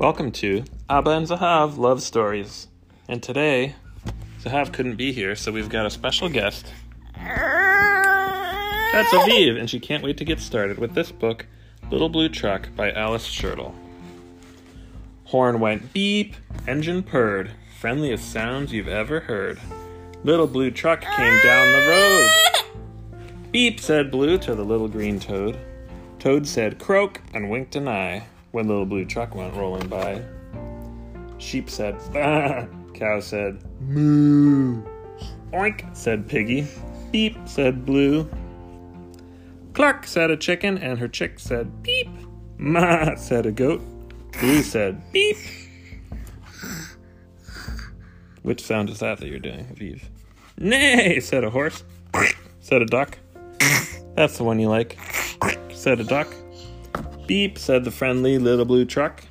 Welcome to Abba and Zahav Love Stories. And today, Zahav couldn't be here, so we've got a special guest. That's Aviv, and she can't wait to get started with this book, Little Blue Truck by Alice Schertle. Horn went beep, engine purred, friendliest sounds you've ever heard. Little Blue Truck came down the road. Beep, said Blue to the little green toad. Toad said croak and winked an eye when Little Blue Truck went rolling by. Sheep said bah. Cow said moo. Oink, said Piggy. Beep, said Blue. Cluck, said a chicken, and her chick said beep. Ma, said a goat. Blue said beep. Which sound is that that you're doing, Aviv? Nay, said a horse. said a duck. That's the one you like, said a duck. Beep, said the friendly little blue truck.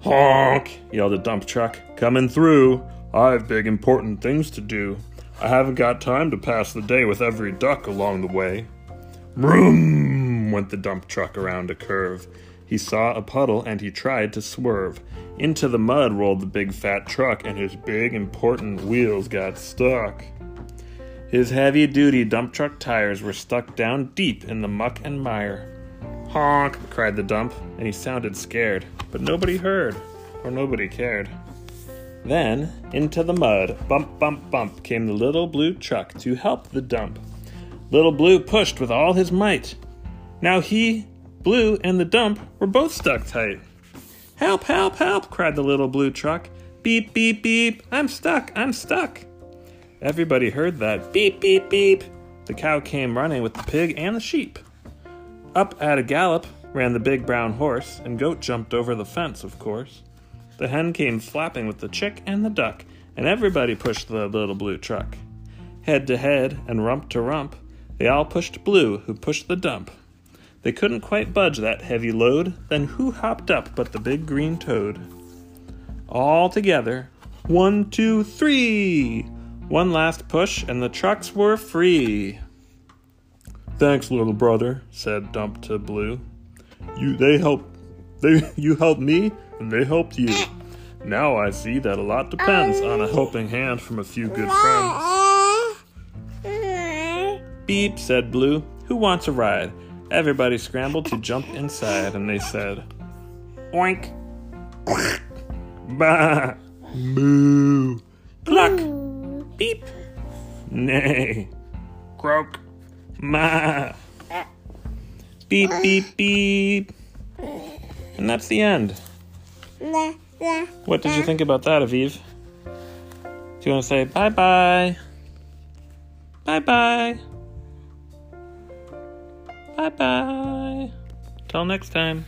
Honk, yelled a dump truck. Coming through. I've big important things to do. I haven't got time to pass the day with every duck along the way. Vroom, went the dump truck around a curve. He saw a puddle and he tried to swerve. Into the mud rolled the big fat truck, and his big important wheels got stuck. His heavy duty dump truck tires were stuck down deep in the muck and mire. Honk, cried the dump, and he sounded scared, but nobody heard, or nobody cared. Then, into the mud, bump, bump, bump, came the little blue truck to help the dump. Little Blue pushed with all his might. Now he, Blue, and the dump were both stuck tight. Help, help, help, cried the little blue truck. Beep, beep, beep, I'm stuck, I'm stuck. Everybody heard that. Beep, beep, beep. The cow came running with the pig and the sheep. Up at a gallop ran the big brown horse, and Goat jumped over the fence, of course. The hen came flapping with the chick and the duck, and everybody pushed the little blue truck. Head to head and rump to rump, they all pushed Blue, who pushed the dump. They couldn't quite budge that heavy load, then who hopped up but the big green toad? All together, one, two, three! One last push, and the trucks were free. Thanks, little brother, said Dump to Blue. You they helped they you helped me and they helped you. Now I see that a lot depends on a helping hand from a few good friends. Beep, said Blue. Who wants a ride? Everybody scrambled to jump inside, and they said, Oink, bah, moo, cluck, beep, nay, croak, ma, beep, beep, beep. And that's the end. What did you think about that, Aviv? Do you want to say bye bye? Bye bye. Bye bye. Till next time.